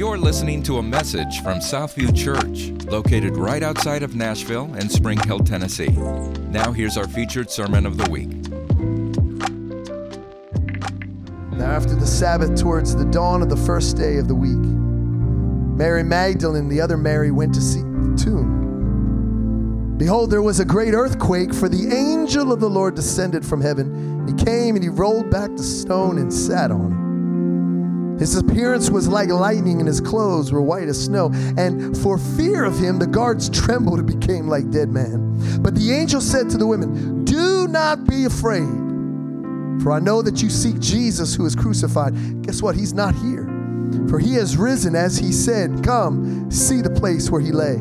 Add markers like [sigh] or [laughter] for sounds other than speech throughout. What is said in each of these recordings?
You're listening to a message from Southview Church, located right outside of Nashville and Spring Hill, Tennessee. Now, here's our featured sermon of the week. Now, after the Sabbath, towards the dawn of the first day of the week, Mary Magdalene the other Mary went to see the tomb. Behold, there was a great earthquake, for the angel of the Lord descended from heaven. He came and he rolled back the stone and sat on it. His appearance was like lightning, and his clothes were white as snow. And for fear of him, the guards trembled and became like dead men. But the angel said to the women, Do not be afraid, for I know that you seek Jesus who is crucified. Guess what? He's not here, for he has risen as he said. Come, see the place where he lay.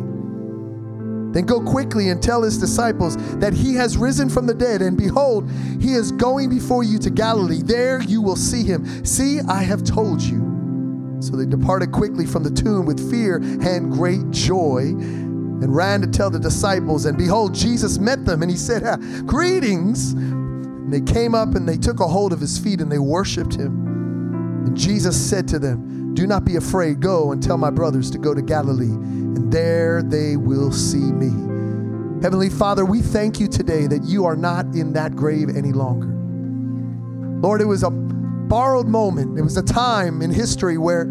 Then go quickly and tell his disciples that he has risen from the dead, and behold, he is going before you to Galilee. There you will see him. See, I have told you. So they departed quickly from the tomb with fear and great joy and ran to tell the disciples. And behold, Jesus met them, and he said, Greetings. And they came up and they took a hold of his feet and they worshiped him. And Jesus said to them, Do not be afraid. Go and tell my brothers to go to Galilee and there they will see me. Heavenly Father, we thank you today that you are not in that grave any longer. Lord, it was a borrowed moment, it was a time in history where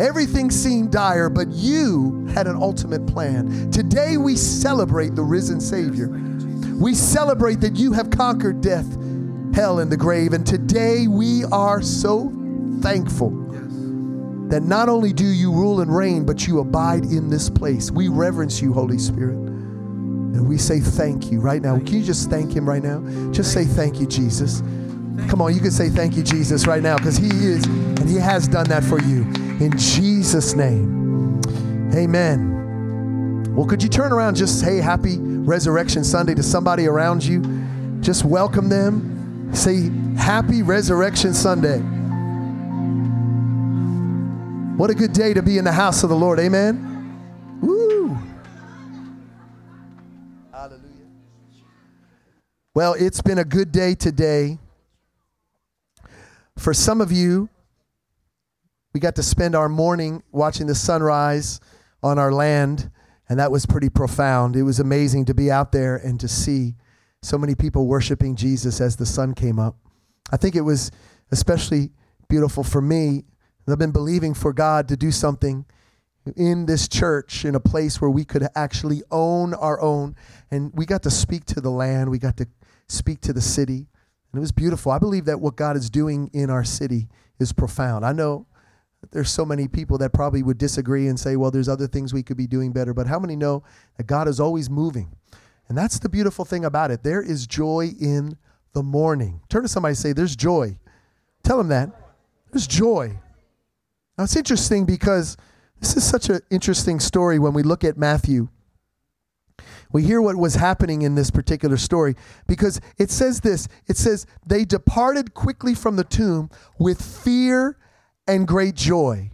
everything seemed dire, but you had an ultimate plan. Today we celebrate the risen Savior. We celebrate that you have conquered death, hell, and the grave. And today we are so thankful that not only do you rule and reign, but you abide in this place. We reverence you, Holy Spirit. And we say thank you right now. Can you just thank him right now? Just say thank you, Jesus. Come on, you can say thank you, Jesus, right now, because he is, and he has done that for you. In Jesus' name. Amen. Well, could you turn around just say happy Resurrection Sunday to somebody around you? Just welcome them. Say happy Resurrection Sunday. What a good day to be in the house of the Lord. Amen. Woo. Hallelujah. Well, it's been a good day today. For some of you, we got to spend our morning watching the sunrise on our land, and that was pretty profound. It was amazing to be out there and to see so many people worshiping Jesus as the sun came up. I think it was especially beautiful for me I've been believing for God to do something in this church in a place where we could actually own our own. And we got to speak to the land, we got to speak to the city. And it was beautiful. I believe that what God is doing in our city is profound. I know there's so many people that probably would disagree and say, well, there's other things we could be doing better. But how many know that God is always moving? And that's the beautiful thing about it. There is joy in the morning. Turn to somebody and say, There's joy. Tell them that. There's joy. Now it's interesting because this is such an interesting story when we look at Matthew. We hear what was happening in this particular story because it says this it says, they departed quickly from the tomb with fear and great joy.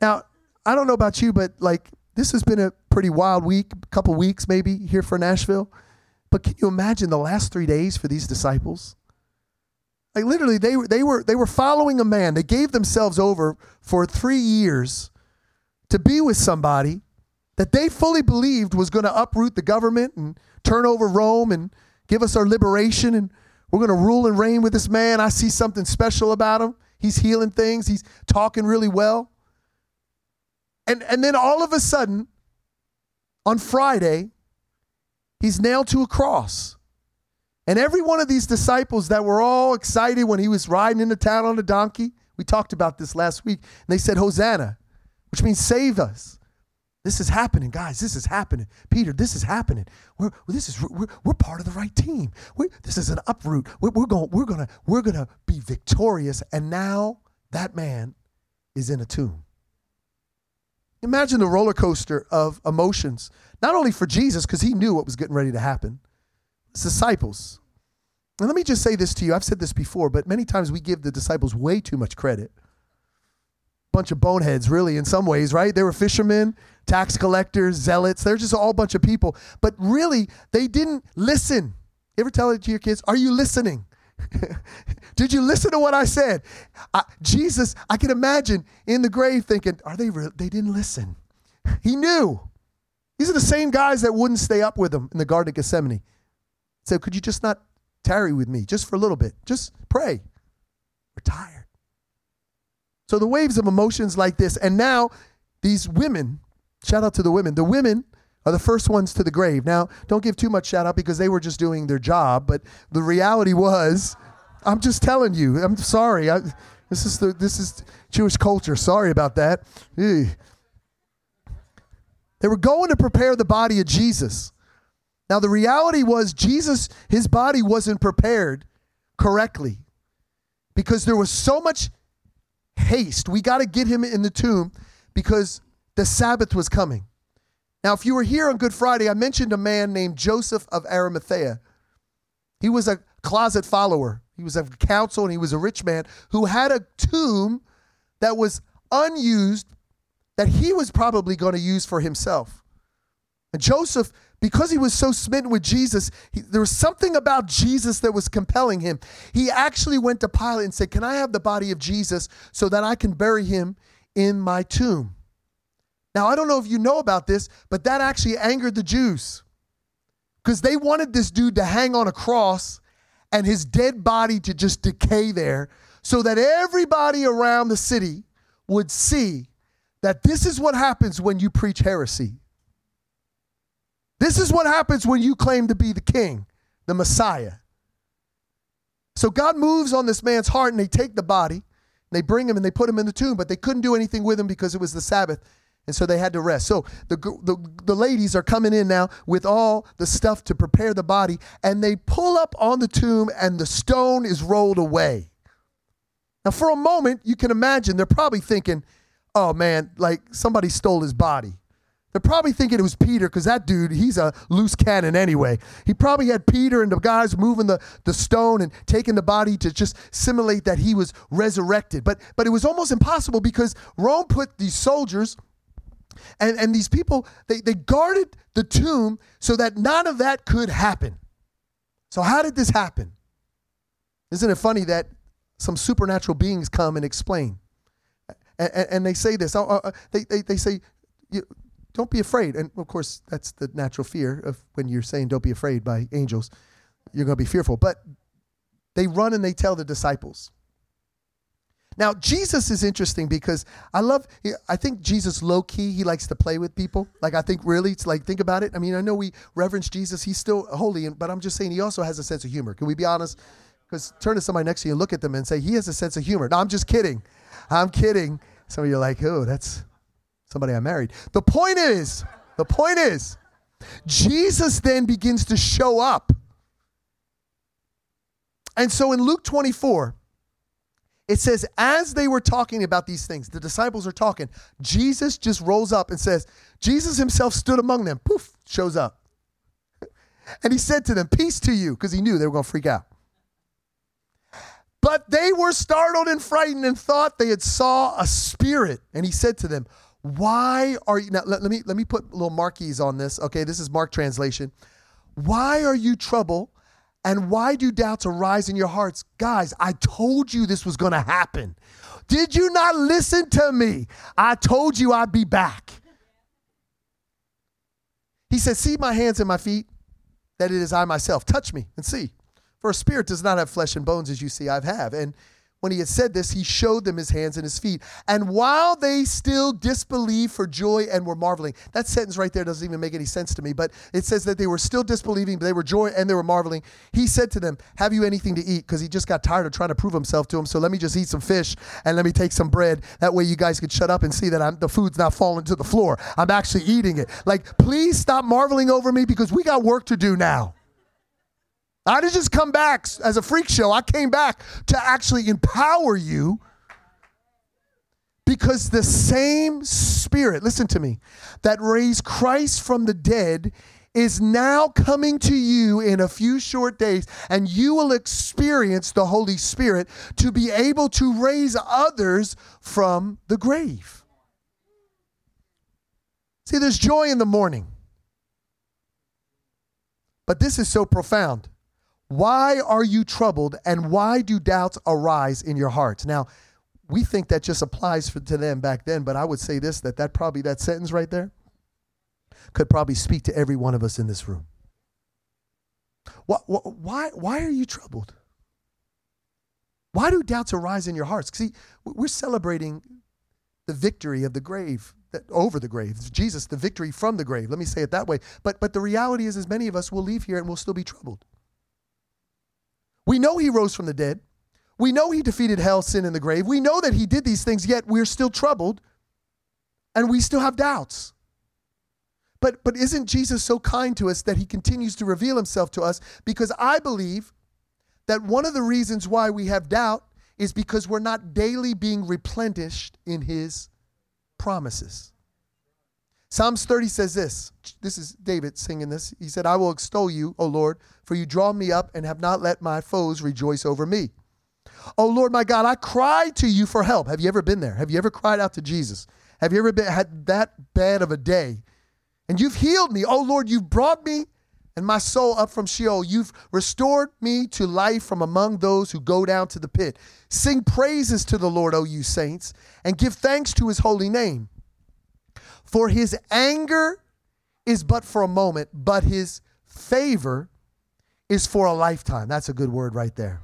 Now, I don't know about you, but like this has been a pretty wild week, couple weeks maybe here for Nashville. But can you imagine the last three days for these disciples? Like literally, they were they were they were following a man. They gave themselves over for three years to be with somebody that they fully believed was going to uproot the government and turn over Rome and give us our liberation and we're going to rule and reign with this man. I see something special about him. He's healing things. He's talking really well. And and then all of a sudden on Friday he's nailed to a cross. And every one of these disciples that were all excited when he was riding into town on a donkey, we talked about this last week, and they said, Hosanna, which means save us. This is happening, guys. This is happening. Peter, this is happening. We're, this is, we're, we're part of the right team. We're, this is an uproot. We're, we're, going, we're, gonna, we're gonna be victorious. And now that man is in a tomb. Imagine the roller coaster of emotions, not only for Jesus, because he knew what was getting ready to happen, his disciples. And let me just say this to you. I've said this before, but many times we give the disciples way too much credit. Bunch of boneheads, really, in some ways, right? They were fishermen, tax collectors, zealots. They're just all bunch of people. But really, they didn't listen. You ever tell it to your kids? Are you listening? [laughs] Did you listen to what I said? I, Jesus, I can imagine in the grave thinking, are they re- they didn't listen. He knew. These are the same guys that wouldn't stay up with him in the Garden of Gethsemane. So could you just not tarry with me just for a little bit? Just pray. We're tired. So the waves of emotions like this, and now these women, shout out to the women, the women are the first ones to the grave. Now, don't give too much shout out because they were just doing their job, but the reality was, I'm just telling you, I'm sorry. I, this is the this is Jewish culture. Sorry about that. They were going to prepare the body of Jesus. Now the reality was Jesus his body wasn't prepared correctly because there was so much haste. We got to get him in the tomb because the Sabbath was coming. Now, if you were here on Good Friday, I mentioned a man named Joseph of Arimathea. He was a closet follower, he was a council, and he was a rich man who had a tomb that was unused that he was probably going to use for himself. And Joseph, because he was so smitten with Jesus, he, there was something about Jesus that was compelling him. He actually went to Pilate and said, Can I have the body of Jesus so that I can bury him in my tomb? Now, I don't know if you know about this, but that actually angered the Jews because they wanted this dude to hang on a cross and his dead body to just decay there so that everybody around the city would see that this is what happens when you preach heresy. This is what happens when you claim to be the king, the Messiah. So God moves on this man's heart and they take the body, they bring him and they put him in the tomb, but they couldn't do anything with him because it was the Sabbath. And so they had to rest. So the, the, the ladies are coming in now with all the stuff to prepare the body, and they pull up on the tomb, and the stone is rolled away. Now, for a moment, you can imagine they're probably thinking, oh man, like somebody stole his body. They're probably thinking it was Peter because that dude, he's a loose cannon anyway. He probably had Peter and the guys moving the, the stone and taking the body to just simulate that he was resurrected. But, but it was almost impossible because Rome put these soldiers and, and these people, they, they guarded the tomb so that none of that could happen. So, how did this happen? Isn't it funny that some supernatural beings come and explain? And, and, and they say this. Oh, uh, they, they, they say, don't be afraid. And of course, that's the natural fear of when you're saying don't be afraid by angels. You're going to be fearful. But they run and they tell the disciples. Now, Jesus is interesting because I love, I think Jesus low key, he likes to play with people. Like, I think really, it's like, think about it. I mean, I know we reverence Jesus, he's still holy, but I'm just saying he also has a sense of humor. Can we be honest? Because turn to somebody next to you and look at them and say, he has a sense of humor. No, I'm just kidding. I'm kidding. Some of you are like, oh, that's somebody I married. The point is, the point is, Jesus then begins to show up. And so in Luke 24, it says, as they were talking about these things, the disciples are talking, Jesus just rolls up and says, Jesus himself stood among them. Poof, shows up. [laughs] And he said to them, Peace to you, because he knew they were going to freak out. But they were startled and frightened and thought they had saw a spirit. And he said to them, Why are you now let, let me let me put little marquees on this. Okay, this is Mark translation. Why are you troubled? And why do doubts arise in your hearts? Guys, I told you this was going to happen. Did you not listen to me? I told you I'd be back. He said, See my hands and my feet, that it is I myself. Touch me and see. For a spirit does not have flesh and bones as you see I have. And when he had said this, he showed them his hands and his feet. And while they still disbelieved for joy and were marveling, that sentence right there doesn't even make any sense to me, but it says that they were still disbelieving, but they were joy and they were marveling. He said to them, Have you anything to eat? Because he just got tired of trying to prove himself to them. So let me just eat some fish and let me take some bread. That way you guys can shut up and see that I'm, the food's not falling to the floor. I'm actually eating it. Like, please stop marveling over me because we got work to do now. I didn't just come back as a freak show. I came back to actually empower you because the same spirit, listen to me, that raised Christ from the dead is now coming to you in a few short days, and you will experience the Holy Spirit to be able to raise others from the grave. See, there's joy in the morning. But this is so profound. Why are you troubled and why do doubts arise in your hearts? Now, we think that just applies for, to them back then, but I would say this that that probably that sentence right there could probably speak to every one of us in this room. Why, why, why are you troubled? Why do doubts arise in your hearts? See, we're celebrating the victory of the grave over the grave. Jesus, the victory from the grave. Let me say it that way. But but the reality is, as many of us will leave here and we'll still be troubled. We know he rose from the dead. We know he defeated hell, sin, and the grave. We know that he did these things, yet we're still troubled and we still have doubts. But, but isn't Jesus so kind to us that he continues to reveal himself to us? Because I believe that one of the reasons why we have doubt is because we're not daily being replenished in his promises. Psalms 30 says this. This is David singing this. He said, I will extol you, O Lord, for you draw me up and have not let my foes rejoice over me. Oh Lord, my God, I cry to you for help. Have you ever been there? Have you ever cried out to Jesus? Have you ever been, had that bad of a day? And you've healed me. Oh Lord, you've brought me and my soul up from Sheol. You've restored me to life from among those who go down to the pit. Sing praises to the Lord, O you saints, and give thanks to his holy name. For his anger is but for a moment, but his favor is for a lifetime. That's a good word right there.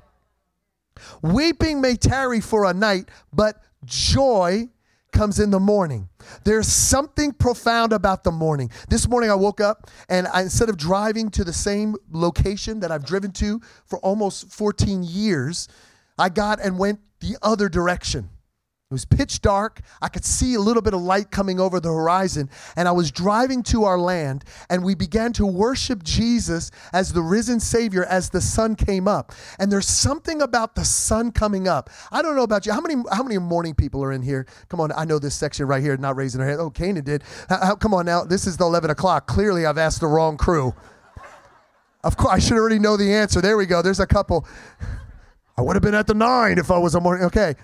Weeping may tarry for a night, but joy comes in the morning. There's something profound about the morning. This morning I woke up and I, instead of driving to the same location that I've driven to for almost 14 years, I got and went the other direction. It was pitch dark. I could see a little bit of light coming over the horizon. And I was driving to our land, and we began to worship Jesus as the risen Savior as the sun came up. And there's something about the sun coming up. I don't know about you. How many how many morning people are in here? Come on, I know this section right here, not raising their hand. Oh, Canaan did. How, come on now. This is the 11 o'clock. Clearly, I've asked the wrong crew. Of course, I should already know the answer. There we go. There's a couple. I would have been at the nine if I was a morning. Okay.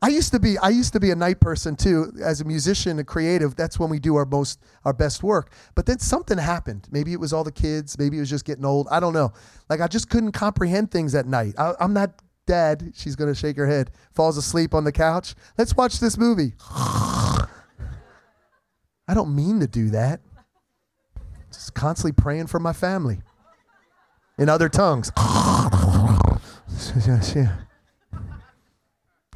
I used to be I used to be a night person too as a musician a creative that's when we do our most our best work. But then something happened. Maybe it was all the kids maybe it was just getting old I don't know. Like I just couldn't comprehend things at night. I, I'm not dead. she's gonna shake her head falls asleep on the couch. Let's watch this movie. I don't mean to do that. Just constantly praying for my family. In other tongues [laughs]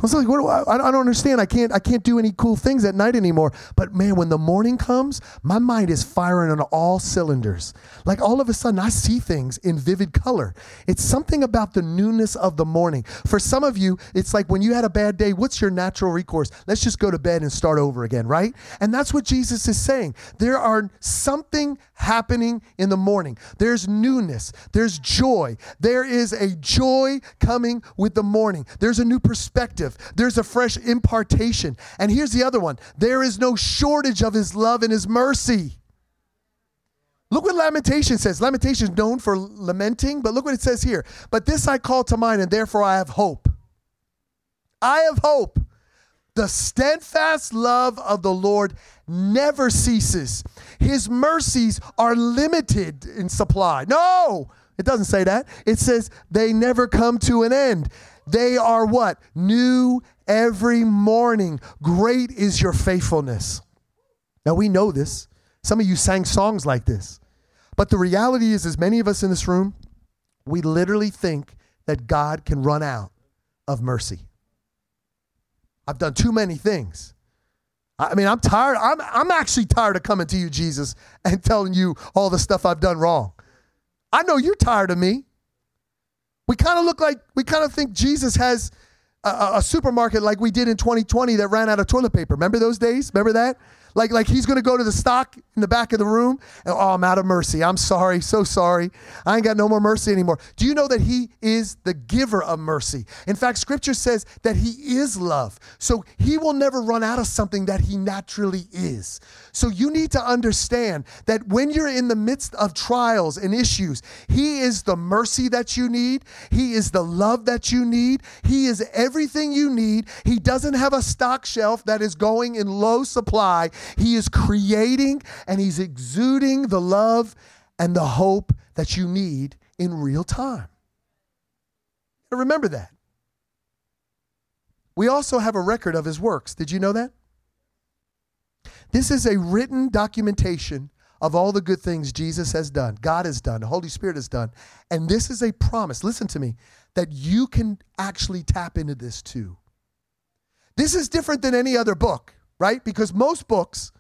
was like, what do I, I don't understand. I can't, I can't do any cool things at night anymore. But man, when the morning comes, my mind is firing on all cylinders. Like all of a sudden, I see things in vivid color. It's something about the newness of the morning. For some of you, it's like when you had a bad day, what's your natural recourse? Let's just go to bed and start over again, right? And that's what Jesus is saying. There are something happening in the morning. There's newness. There's joy. There is a joy coming with the morning. There's a new perspective there's a fresh impartation. And here's the other one there is no shortage of his love and his mercy. Look what Lamentation says. Lamentation is known for lamenting, but look what it says here. But this I call to mind, and therefore I have hope. I have hope. The steadfast love of the Lord never ceases. His mercies are limited in supply. No, it doesn't say that. It says they never come to an end. They are what? New every morning. Great is your faithfulness. Now we know this. Some of you sang songs like this. But the reality is, as many of us in this room, we literally think that God can run out of mercy. I've done too many things. I mean, I'm tired. I'm, I'm actually tired of coming to you, Jesus, and telling you all the stuff I've done wrong. I know you're tired of me. We kind of look like, we kind of think Jesus has a, a, supermarket like we did in 2020 that ran out of toilet paper. Remember those days? Remember that? Like, like he's going to go to the stock in the back of the room and, oh, I'm out of mercy. I'm sorry. So sorry. I ain't got no more mercy anymore. Do you know that he is the giver of mercy? In fact, scripture says that he is love. So he will never run out of something that he naturally is. So you need to understand that when you're in the midst of trials and issues, he is the mercy that you need. He is the love that you need. He is everything you need. He doesn't have a stock shelf that is going in low supply. He is creating and He's exuding the love and the hope that you need in real time. Remember that. We also have a record of his works. Did you know that? This is a written documentation of all the good things Jesus has done, God has done, the Holy Spirit has done. And this is a promise, listen to me, that you can actually tap into this too. This is different than any other book, right? Because most books,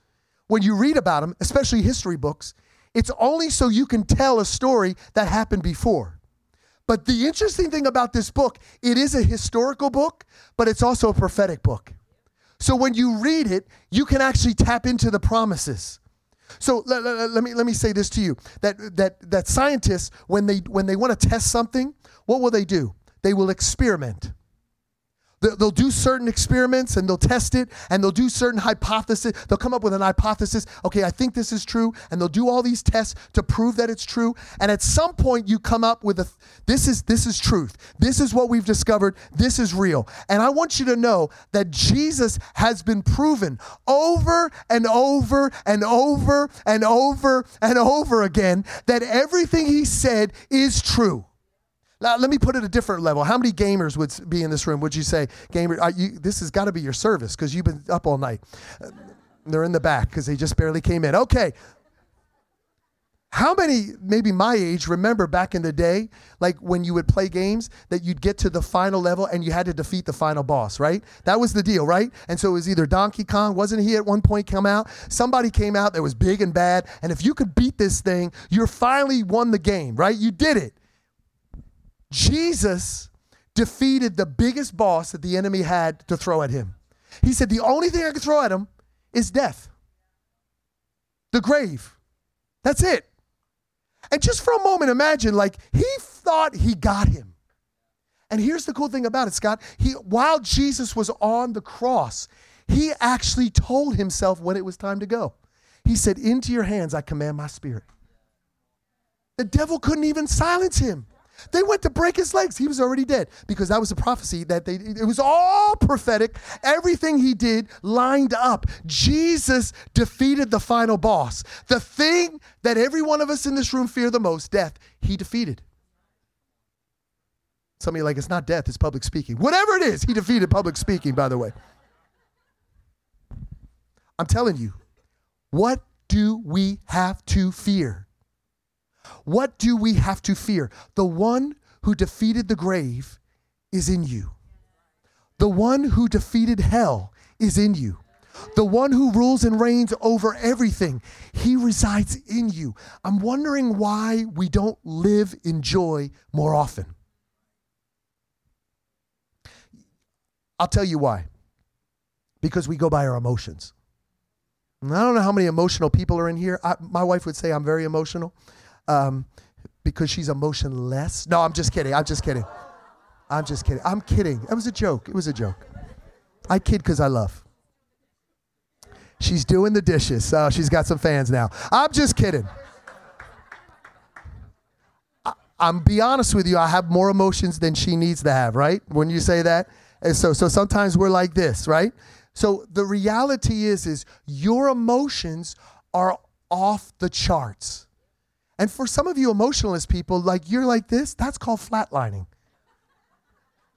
when you read about them, especially history books, it's only so you can tell a story that happened before. But the interesting thing about this book, it is a historical book, but it's also a prophetic book. So when you read it, you can actually tap into the promises. So let, let, let, me let me say this to you that that that scientists when they when they want to test something, what will they do? They will experiment. They'll do certain experiments and they'll test it and they'll do certain hypotheses. They'll come up with an hypothesis. Okay, I think this is true. And they'll do all these tests to prove that it's true. And at some point you come up with a this is this is truth. This is what we've discovered. This is real. And I want you to know that Jesus has been proven over and over and over and over and over again that everything he said is true. Now, let me put it a different level. How many gamers would be in this room? Would you say, gamer, you, this has got to be your service because you've been up all night? Uh, they're in the back because they just barely came in. Okay. How many, maybe my age, remember back in the day, like when you would play games, that you'd get to the final level and you had to defeat the final boss, right? That was the deal, right? And so it was either Donkey Kong, wasn't he at one point come out? Somebody came out that was big and bad, and if you could beat this thing, you finally won the game, right? You did it. Jesus defeated the biggest boss that the enemy had to throw at him. He said, The only thing I can throw at him is death, the grave. That's it. And just for a moment, imagine like he thought he got him. And here's the cool thing about it, Scott. He, while Jesus was on the cross, he actually told himself when it was time to go. He said, Into your hands I command my spirit. The devil couldn't even silence him. They went to break his legs. He was already dead because that was a prophecy that they, it was all prophetic. Everything he did lined up. Jesus defeated the final boss. The thing that every one of us in this room fear the most, death, he defeated. Some of you like, it's not death, it's public speaking. Whatever it is, he defeated public speaking, by the way. I'm telling you, what do we have to fear? What do we have to fear? The one who defeated the grave is in you. The one who defeated hell is in you. The one who rules and reigns over everything, he resides in you. I'm wondering why we don't live in joy more often. I'll tell you why. Because we go by our emotions. And I don't know how many emotional people are in here. I, my wife would say I'm very emotional um, because she's emotionless. No, I'm just kidding. I'm just kidding. I'm just kidding. I'm kidding. It was a joke. It was a joke. I kid because I love. She's doing the dishes. Uh, she's got some fans now. I'm just kidding. I, I'm be honest with you. I have more emotions than she needs to have. Right? When you say that, and so so sometimes we're like this. Right? So the reality is is your emotions are off the charts. And for some of you emotionalist people, like you're like this, that's called flatlining.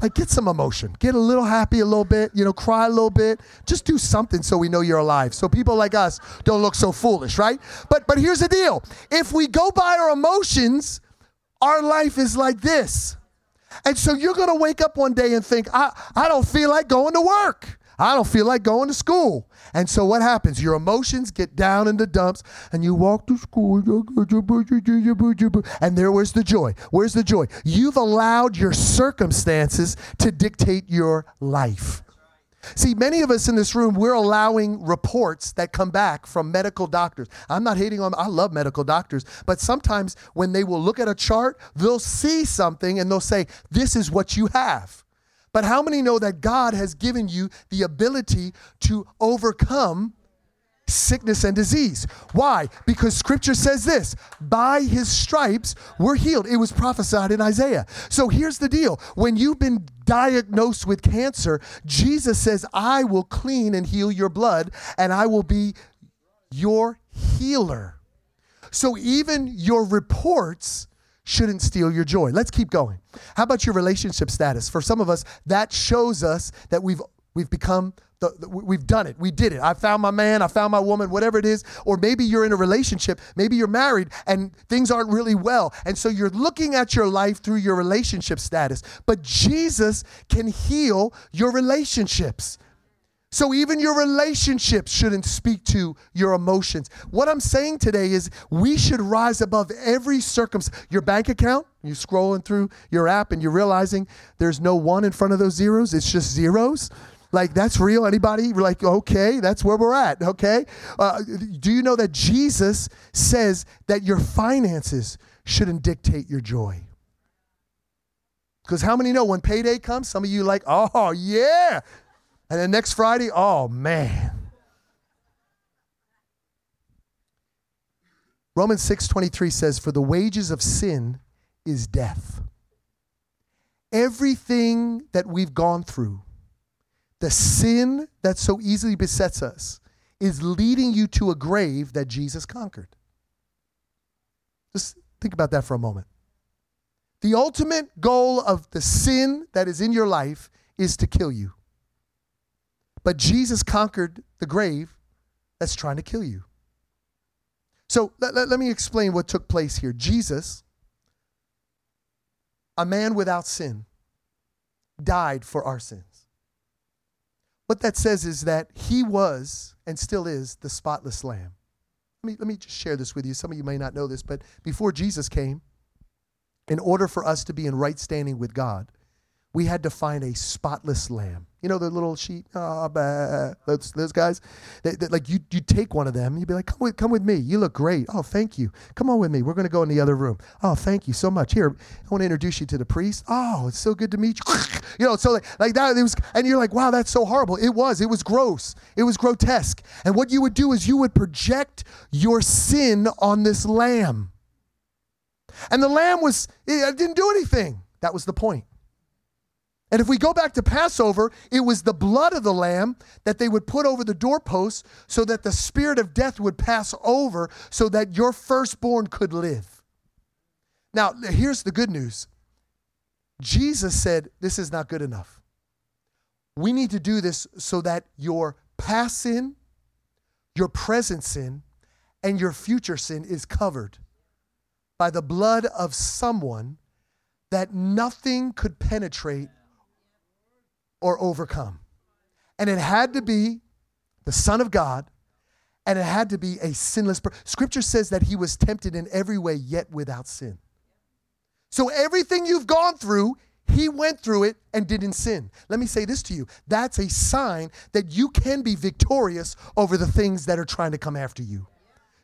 Like get some emotion, get a little happy a little bit, you know, cry a little bit. Just do something so we know you're alive. So people like us don't look so foolish, right? But but here's the deal. If we go by our emotions, our life is like this. And so you're going to wake up one day and think, I, I don't feel like going to work. I don't feel like going to school. And so what happens? Your emotions get down in the dumps and you walk to school and there was the joy? Where's the joy? You've allowed your circumstances to dictate your life. See, many of us in this room, we're allowing reports that come back from medical doctors. I'm not hating on, I love medical doctors, but sometimes when they will look at a chart, they'll see something and they'll say, This is what you have. But how many know that God has given you the ability to overcome sickness and disease? Why? Because scripture says this by his stripes we're healed. It was prophesied in Isaiah. So here's the deal when you've been diagnosed with cancer, Jesus says, I will clean and heal your blood, and I will be your healer. So even your reports shouldn't steal your joy. Let's keep going. How about your relationship status? For some of us, that shows us that we've we've become the, we've done it. We did it. I found my man, I found my woman, whatever it is. Or maybe you're in a relationship, maybe you're married and things aren't really well. And so you're looking at your life through your relationship status. But Jesus can heal your relationships. So even your relationships shouldn't speak to your emotions. What I'm saying today is we should rise above every circumstance. Your bank account, you're scrolling through your app and you're realizing there's no one in front of those zeros, it's just zeros. Like that's real. Anybody? We're Like okay, that's where we're at. Okay. Uh, do you know that Jesus says that your finances shouldn't dictate your joy? Because how many know when payday comes, some of you like, oh yeah, and then next Friday, oh man. Romans 6:23 says for the wages of sin is death. Everything that we've gone through, the sin that so easily besets us is leading you to a grave that Jesus conquered. Just think about that for a moment. The ultimate goal of the sin that is in your life is to kill you. But Jesus conquered the grave that's trying to kill you. So let, let, let, me explain what took place here. Jesus, a man without sin, died for our sins. What that says is that he was and still is the spotless lamb. Let me, let me just share this with you. Some of you may not know this, but before Jesus came, in order for us to be in right standing with God, we had to find a spotless lamb. You know the little sheep, oh, bah, those, those guys. They, they, like you, you take one of them. You'd be like, come with, come with me. You look great. Oh, thank you. Come on with me. We're going to go in the other room. Oh, thank you so much. Here, I want to introduce you to the priest. Oh, it's so good to meet you. [laughs] you know, so like, like that. It was, and you're like, wow, that's so horrible. It was. It was gross. It was grotesque. And what you would do is you would project your sin on this lamb. And the lamb was, it didn't do anything. That was the point. And if we go back to Passover, it was the blood of the lamb that they would put over the doorposts so that the spirit of death would pass over so that your firstborn could live. Now, here's the good news Jesus said, This is not good enough. We need to do this so that your past sin, your present sin, and your future sin is covered by the blood of someone that nothing could penetrate or overcome. And it had to be the Son of God, and it had to be a sinless person. Scripture says that he was tempted in every way, yet without sin. So everything you've gone through, he went through it and didn't sin. Let me say this to you that's a sign that you can be victorious over the things that are trying to come after you.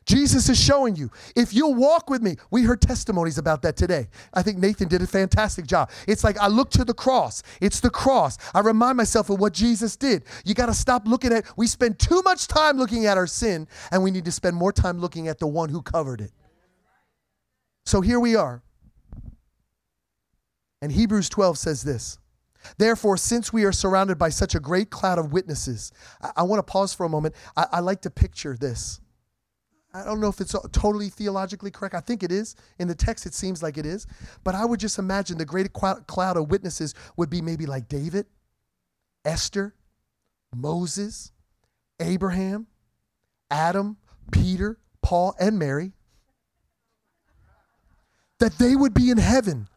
Jesus is showing you. If you'll walk with me, we heard testimonies about that today. I think Nathan did a fantastic job. It's like I look to the cross. It's the cross. I remind myself of what Jesus did. You got to stop looking at we spend too much time looking at our sin and we need to spend more time looking at the one who covered it. So here we are. And Hebrews 12 says this. Therefore, since we are surrounded by such a great cloud of witnesses, I, I want to pause for a moment. I, I like to picture this. I don't know if it's totally theologically correct. I think it is. In the text, it seems like it is. But I would just imagine the great cloud of witnesses would be maybe like David, Esther, Moses, Abraham, Adam, Peter, Paul, and Mary. That they would be in heaven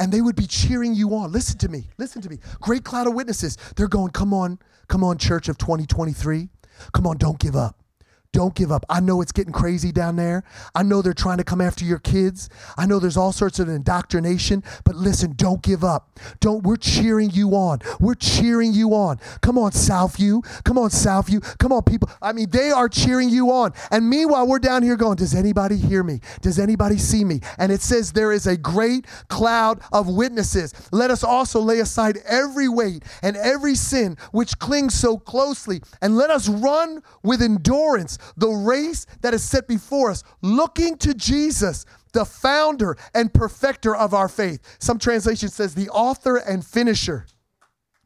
and they would be cheering you on. Listen to me. Listen to me. Great cloud of witnesses. They're going, come on, come on, church of 2023. Come on, don't give up. Don't give up. I know it's getting crazy down there. I know they're trying to come after your kids. I know there's all sorts of indoctrination, but listen, don't give up. Don't we're cheering you on. We're cheering you on. Come on, Southview. Come on, Southview. Come on, people. I mean, they are cheering you on. And meanwhile, we're down here going, Does anybody hear me? Does anybody see me? And it says there is a great cloud of witnesses. Let us also lay aside every weight and every sin which clings so closely, and let us run with endurance the race that is set before us, looking to Jesus, the founder and perfecter of our faith. Some translation says the author and finisher.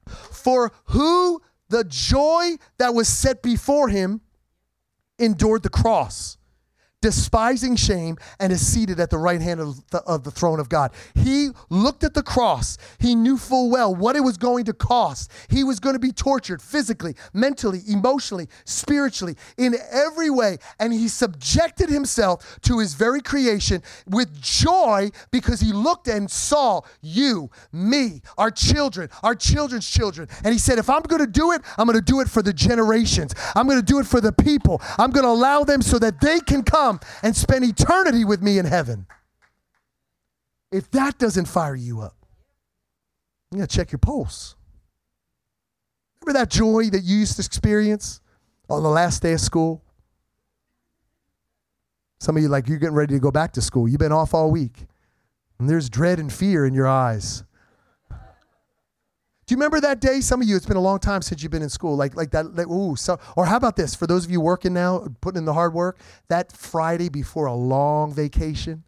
For who the joy that was set before him endured the cross, despising shame, and is seated at the right hand of the, of the throne of God. He looked at the cross. He knew full well what it was going to cost. He was going to be tortured physically, mentally, emotionally, spiritually, in every way. And he subjected himself to his very creation with joy because he looked and saw you, me, our children, our children's children. And he said, If I'm going to do it, I'm going to do it for the generations. I'm going to do it for the people. I'm going to allow them so that they can come and spend eternity with me in heaven. If that doesn't fire you up, you got to check your pulse. Remember that joy that you used to experience on the last day of school? Some of you, like, you're getting ready to go back to school. You've been off all week, and there's dread and fear in your eyes. Do you remember that day? Some of you, it's been a long time since you've been in school. Like, like that, like, ooh, so, or how about this? For those of you working now, putting in the hard work, that Friday before a long vacation,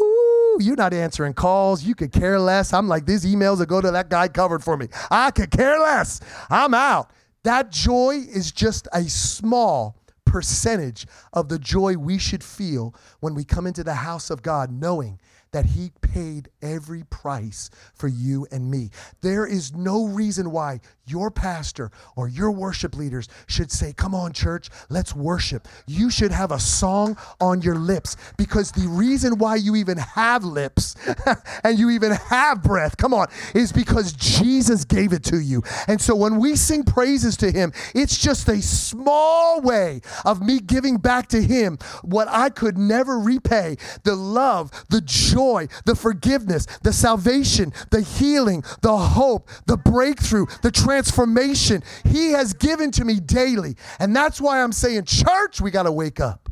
Ooh, you're not answering calls. You could care less. I'm like, these emails that go to that guy covered for me. I could care less. I'm out. That joy is just a small percentage of the joy we should feel when we come into the house of God, knowing that He paid every price for you and me. There is no reason why your pastor or your worship leaders should say, Come on, church, let's worship. You should have a song on your lips because the reason why you even have lips [laughs] and you even have breath, come on, is because Jesus gave it to you. And so when we sing praises to Him, it's just a small way of me giving back to Him what I could never repay the love, the joy, the forgiveness, the salvation, the healing, the hope, the breakthrough, the transformation He has given to me daily. And that's why I'm saying, church, we got to wake up.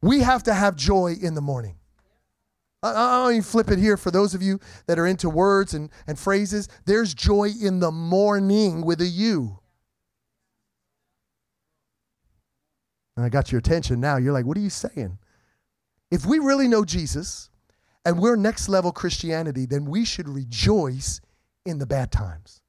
We have to have joy in the morning. I'll even flip it here for those of you that are into words and, and phrases. There's joy in the morning with a U. And I got your attention now. You're like, what are you saying? If we really know Jesus and we're next level Christianity, then we should rejoice in the bad times.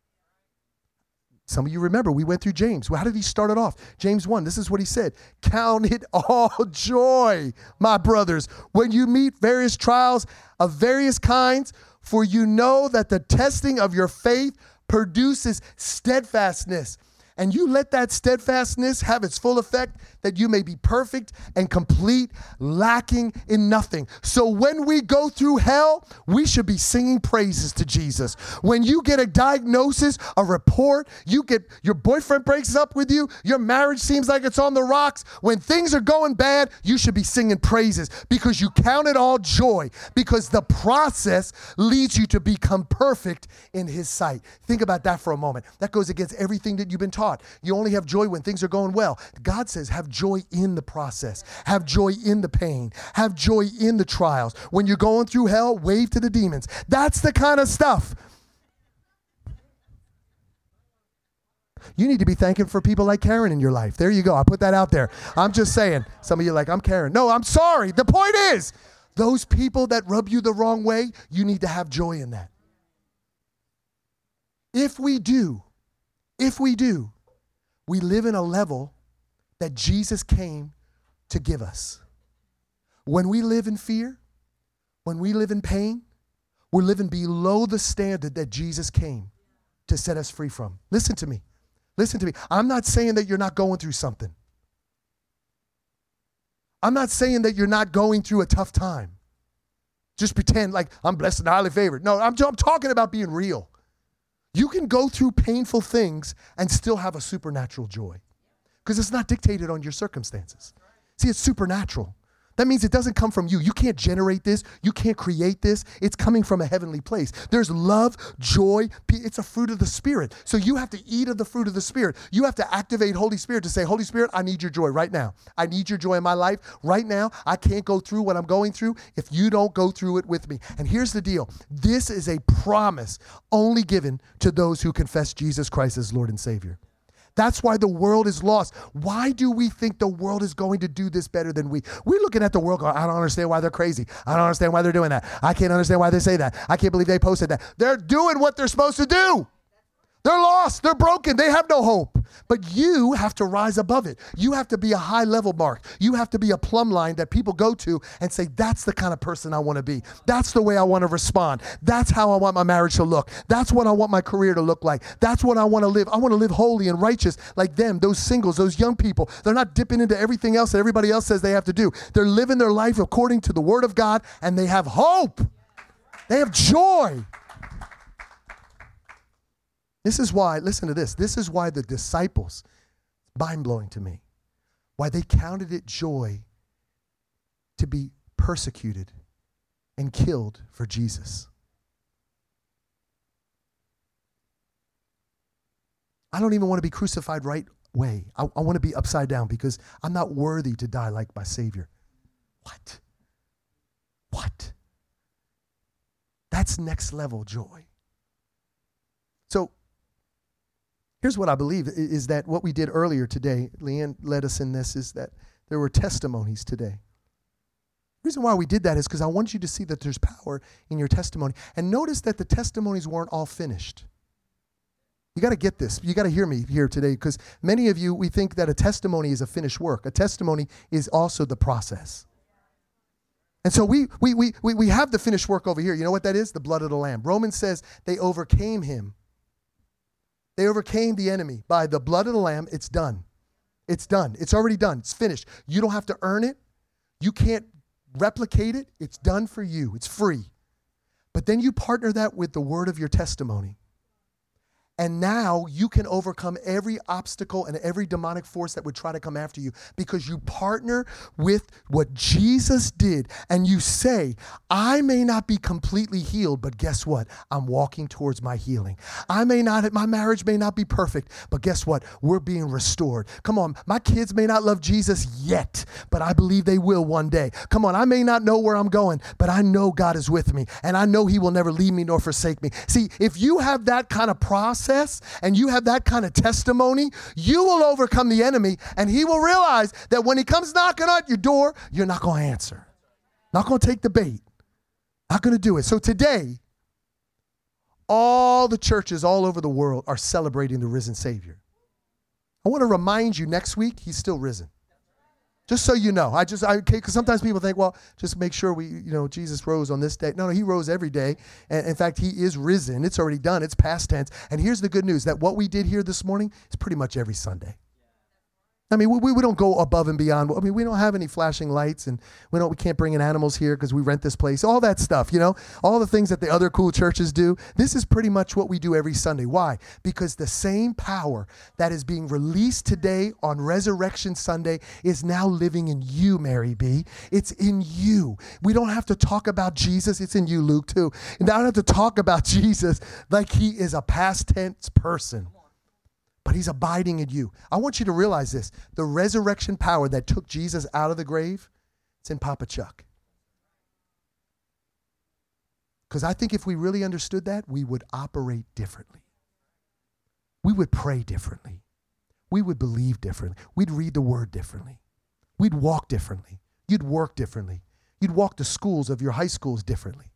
Some of you remember we went through James. Well, how did he start it off? James 1, this is what he said Count it [laughs] all joy, my brothers, when you meet various trials of various kinds, for you know that the testing of your faith produces steadfastness. And you let that steadfastness have its full effect, that you may be perfect and complete, lacking in nothing. So when we go through hell, we should be singing praises to Jesus. When you get a diagnosis, a report, you get your boyfriend breaks up with you, your marriage seems like it's on the rocks. When things are going bad, you should be singing praises because you count it all joy because the process leads you to become perfect in his sight. Think about that for a moment. That goes against everything that you've been taught. You only have joy when things are going well. God says have joy in the process. Have joy in the pain. Have joy in the trials. When you're going through hell, wave to the demons. That's the kind of stuff. You need to be thanking for people like Karen in your life. There you go. I put that out there. I'm just saying. Some of you like, I'm Karen. No, I'm sorry. The point is, those people that rub you the wrong way, you need to have joy in that. If we do, if we do, we live in a level that Jesus came to give us. When we live in fear, when we live in pain, we're living below the standard that Jesus came to set us free from. Listen to me. Listen to me. I'm not saying that you're not going through something. I'm not saying that you're not going through a tough time. Just pretend like I'm blessed and highly favored. No, I'm, I'm talking about being real. You can go through painful things and still have a supernatural joy because it's not dictated on your circumstances. See, it's supernatural. That means it doesn't come from you. You can't generate this. You can't create this. It's coming from a heavenly place. There's love, joy. It's a fruit of the Spirit. So you have to eat of the fruit of the Spirit. You have to activate Holy Spirit to say, Holy Spirit, I need your joy right now. I need your joy in my life right now. I can't go through what I'm going through if you don't go through it with me. And here's the deal this is a promise only given to those who confess Jesus Christ as Lord and Savior. That's why the world is lost. Why do we think the world is going to do this better than we? We're looking at the world going, I don't understand why they're crazy. I don't understand why they're doing that. I can't understand why they say that. I can't believe they posted that. They're doing what they're supposed to do. They're lost. They're broken. They have no hope. But you have to rise above it. You have to be a high level mark. You have to be a plumb line that people go to and say, that's the kind of person I want to be. That's the way I want to respond. That's how I want my marriage to look. That's what I want my career to look like. That's what I want to live. I want to live holy and righteous like them, those singles, those young people. They're not dipping into everything else that everybody else says they have to do. They're living their life according to the word of God and they have hope. They have joy. This is why, listen to this, this is why the disciples, mind blowing to me, why they counted it joy to be persecuted and killed for Jesus. I don't even want to be crucified right way. I, I want to be upside down because I'm not worthy to die like my Savior. What? What? That's next level joy. So here's what I believe is that what we did earlier today, Leanne led us in this, is that there were testimonies today. The reason why we did that is because I want you to see that there's power in your testimony. And notice that the testimonies weren't all finished. You got to get this. You got to hear me here today because many of you, we think that a testimony is a finished work. A testimony is also the process. And so we, we, we, we, we have the finished work over here. You know what that is? The blood of the Lamb. Romans says they overcame him. They overcame the enemy by the blood of the Lamb. It's done. It's done. It's already done. It's finished. You don't have to earn it. You can't replicate it. It's done for you. It's free. But then you partner that with the word of your testimony. And now you can overcome every obstacle and every demonic force that would try to come after you because you partner with what Jesus did. And you say, I may not be completely healed, but guess what? I'm walking towards my healing. I may not, my marriage may not be perfect, but guess what? We're being restored. Come on, my kids may not love Jesus yet, but I believe they will one day. Come on, I may not know where I'm going, but I know God is with me and I know He will never leave me nor forsake me. See, if you have that kind of process, process and you have that kind of testimony, you will overcome the enemy and he will realize that when he comes knocking at your door, you're not going to answer. Not going to take the bait. Not going to do it. So today, all the churches all over the world are celebrating the risen Savior. I want to remind you next week, he's still risen. Just so you know, I just I because sometimes people think, well, just make sure we, you know, Jesus rose on this day. No, no, he rose every day, and in fact, he is risen. It's already done. It's past tense. And here's the good news: that what we did here this morning is pretty much every Sunday. I mean, we, we don't go above and beyond. I mean, we don't have any flashing lights, and we don't we can't bring in animals here because we rent this place. All that stuff, you know, all the things that the other cool churches do. This is pretty much what we do every Sunday. Why? Because the same power that is being released today on Resurrection Sunday is now living in you, Mary B. It's in you. We don't have to talk about Jesus. It's in you, Luke too. And I don't have to talk about [laughs] Jesus like he is a past tense person but he's abiding in you. I want you to realize this the resurrection power that took Jesus out of the grave, it's in Papa Chuck. Because I think if we really understood that, we would operate differently. We would pray differently. We would believe differently. We'd read the word differently. We'd walk differently. You'd work differently. You'd walk the schools of your high schools differently.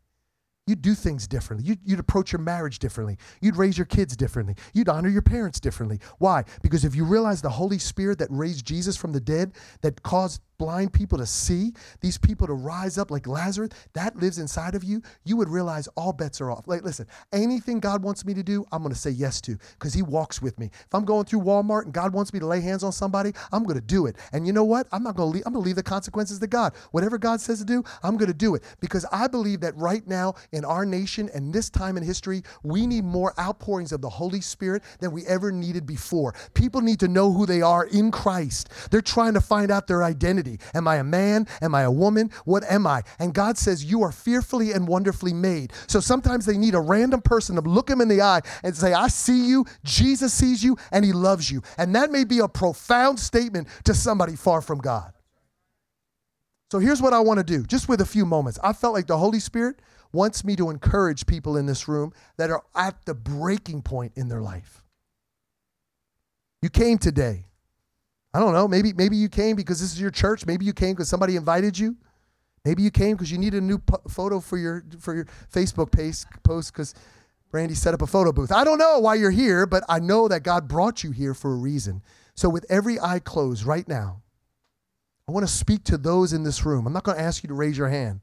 You'd do things differently. You'd, you'd, approach your marriage differently. You'd raise your kids differently. You'd honor your parents differently. Why? Because if you realize the Holy Spirit that raised Jesus from the dead, that caused blind people to see, these people to rise up like Lazarus, that lives inside of you, you would realize all bets are off. Like, listen, anything God wants me to do, I'm going to say yes to because He walks with me. If I'm going through Walmart and God wants me to lay hands on somebody, I'm going to do it. And you know what? I'm not going to leave, I'm going to leave the consequences to God. Whatever God says to do, I'm going to do it because I believe that right now in our nation and this time in history, we need more outpourings of the Holy Spirit than we ever needed before. People need to know who they are in Christ. They're trying to find out their identity. Am I a man? Am I a woman? What am I? And God says, You are fearfully and wonderfully made. So sometimes they need a random person to look them in the eye and say, I see you, Jesus sees you, and he loves you. And that may be a profound statement to somebody far from God. So here's what I want to do, just with a few moments. I felt like the Holy Spirit wants me to encourage people in this room that are at the breaking point in their life. You came today I don't know. Maybe maybe you came because this is your church. Maybe you came because somebody invited you. Maybe you came because you needed a new photo for your for your Facebook page post because Brandy set up a photo booth. I don't know why you're here, but I know that God brought you here for a reason. So, with every eye closed right now, I want to speak to those in this room. I'm not going to ask you to raise your hand,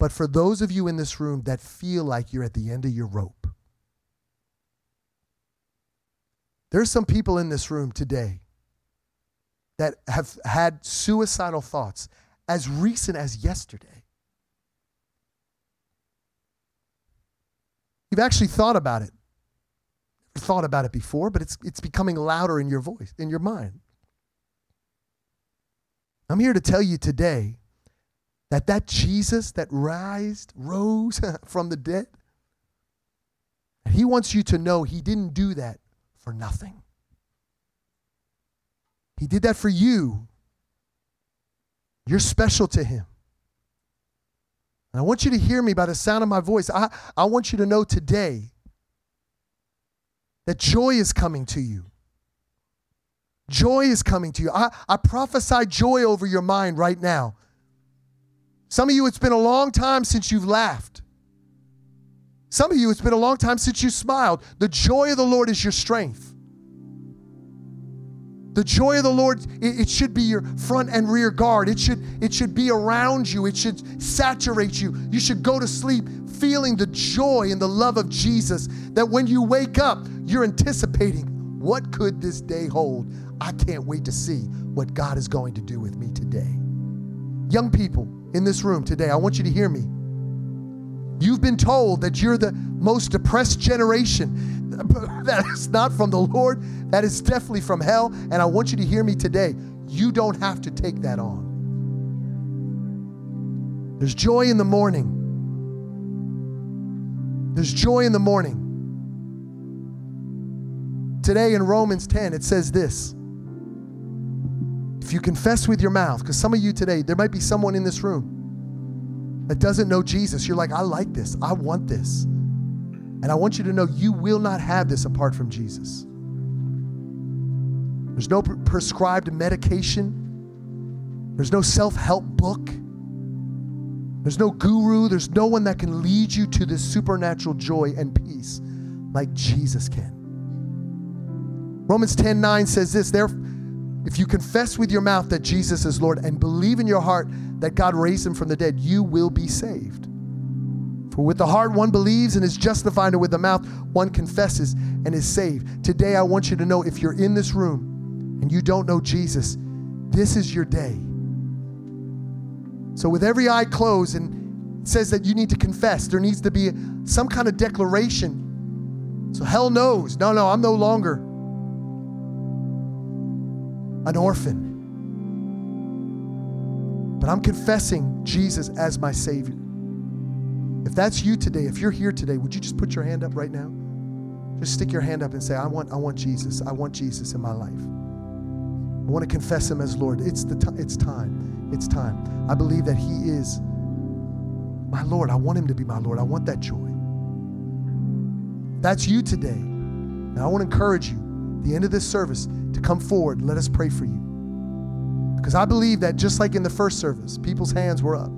but for those of you in this room that feel like you're at the end of your rope, there's some people in this room today that have had suicidal thoughts as recent as yesterday. You've actually thought about it. thought about it before, but it's, it's becoming louder in your voice, in your mind. I'm here to tell you today that that Jesus that rised, rose [laughs] from the dead, he wants you to know he didn't do that for nothing. He did that for you. You're special to Him. And I want you to hear me by the sound of my voice. I, I want you to know today that joy is coming to you. Joy is coming to you. I, I prophesy joy over your mind right now. Some of you, it's been a long time since you've laughed. Some of you, it's been a long time since you smiled. The joy of the Lord is your strength. The joy of the Lord, it, it, should be your front and rear guard. It should, it should be around you. It should saturate you. You should go to sleep feeling the joy and the love of Jesus that when you wake up, you're anticipating what could this day hold? I can't wait to see what God is going to do with me today. Young people in this room today, I want you to hear me. You've been told that you're the most depressed generation. [laughs] That is not from the Lord. That is definitely from hell. And I want you to hear me today. You don't have to take that on. There's joy in the morning. There's joy in the morning. Today in Romans 10, it says this. If you confess with your mouth, because some of you today, there might be someone in this room that doesn't know Jesus, you're like, I like this. I want this. And I want you to know you will not have this apart from Jesus. There's no prescribed medication, there's no self help book, there's no guru, there's no one that can lead you to this supernatural joy and peace like Jesus can. Romans 10 9 says this, there, if you confess with your mouth that Jesus is Lord and believe in your heart that God raised him from the dead, you will be saved. For with the heart one believes and is justified, and with the mouth one confesses and is saved. Today, I want you to know if you're in this room and you don't know Jesus, this is your day. So, with every eye closed, and says that you need to confess, there needs to be some kind of declaration. So, hell knows. No, no, I'm no longer an orphan. But I'm confessing Jesus as my Savior. If that's you today, if you're here today, would you just put your hand up right now? Just stick your hand up and say, I want, I want Jesus. I want Jesus in my life. I want to confess him as Lord. It's the t- it's time. It's time. I believe that he is my Lord. I want him to be my Lord. I want that joy. That's you today. I want to encourage you, the end of this service, to come forward. Let us pray for you. Because I believe that just like in the first service, people's hands were up.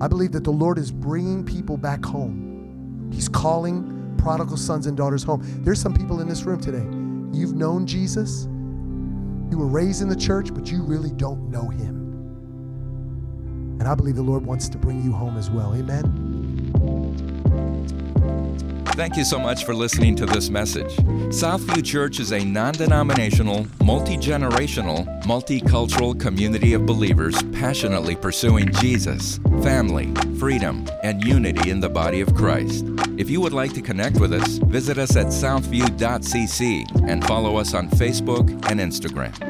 I believe that the Lord is bringing people back home. He's calling prodigal sons and daughters home. There's some people in this room today. You've known Jesus, you were raised in the church, but you really don't know him. And I believe the Lord wants to bring you home as well. Amen. Thank you so much for listening to this message. Southview Church is a non denominational, multi generational, multicultural community of believers passionately pursuing Jesus, family, freedom, and unity in the body of Christ. If you would like to connect with us, visit us at southview.cc and follow us on Facebook and Instagram.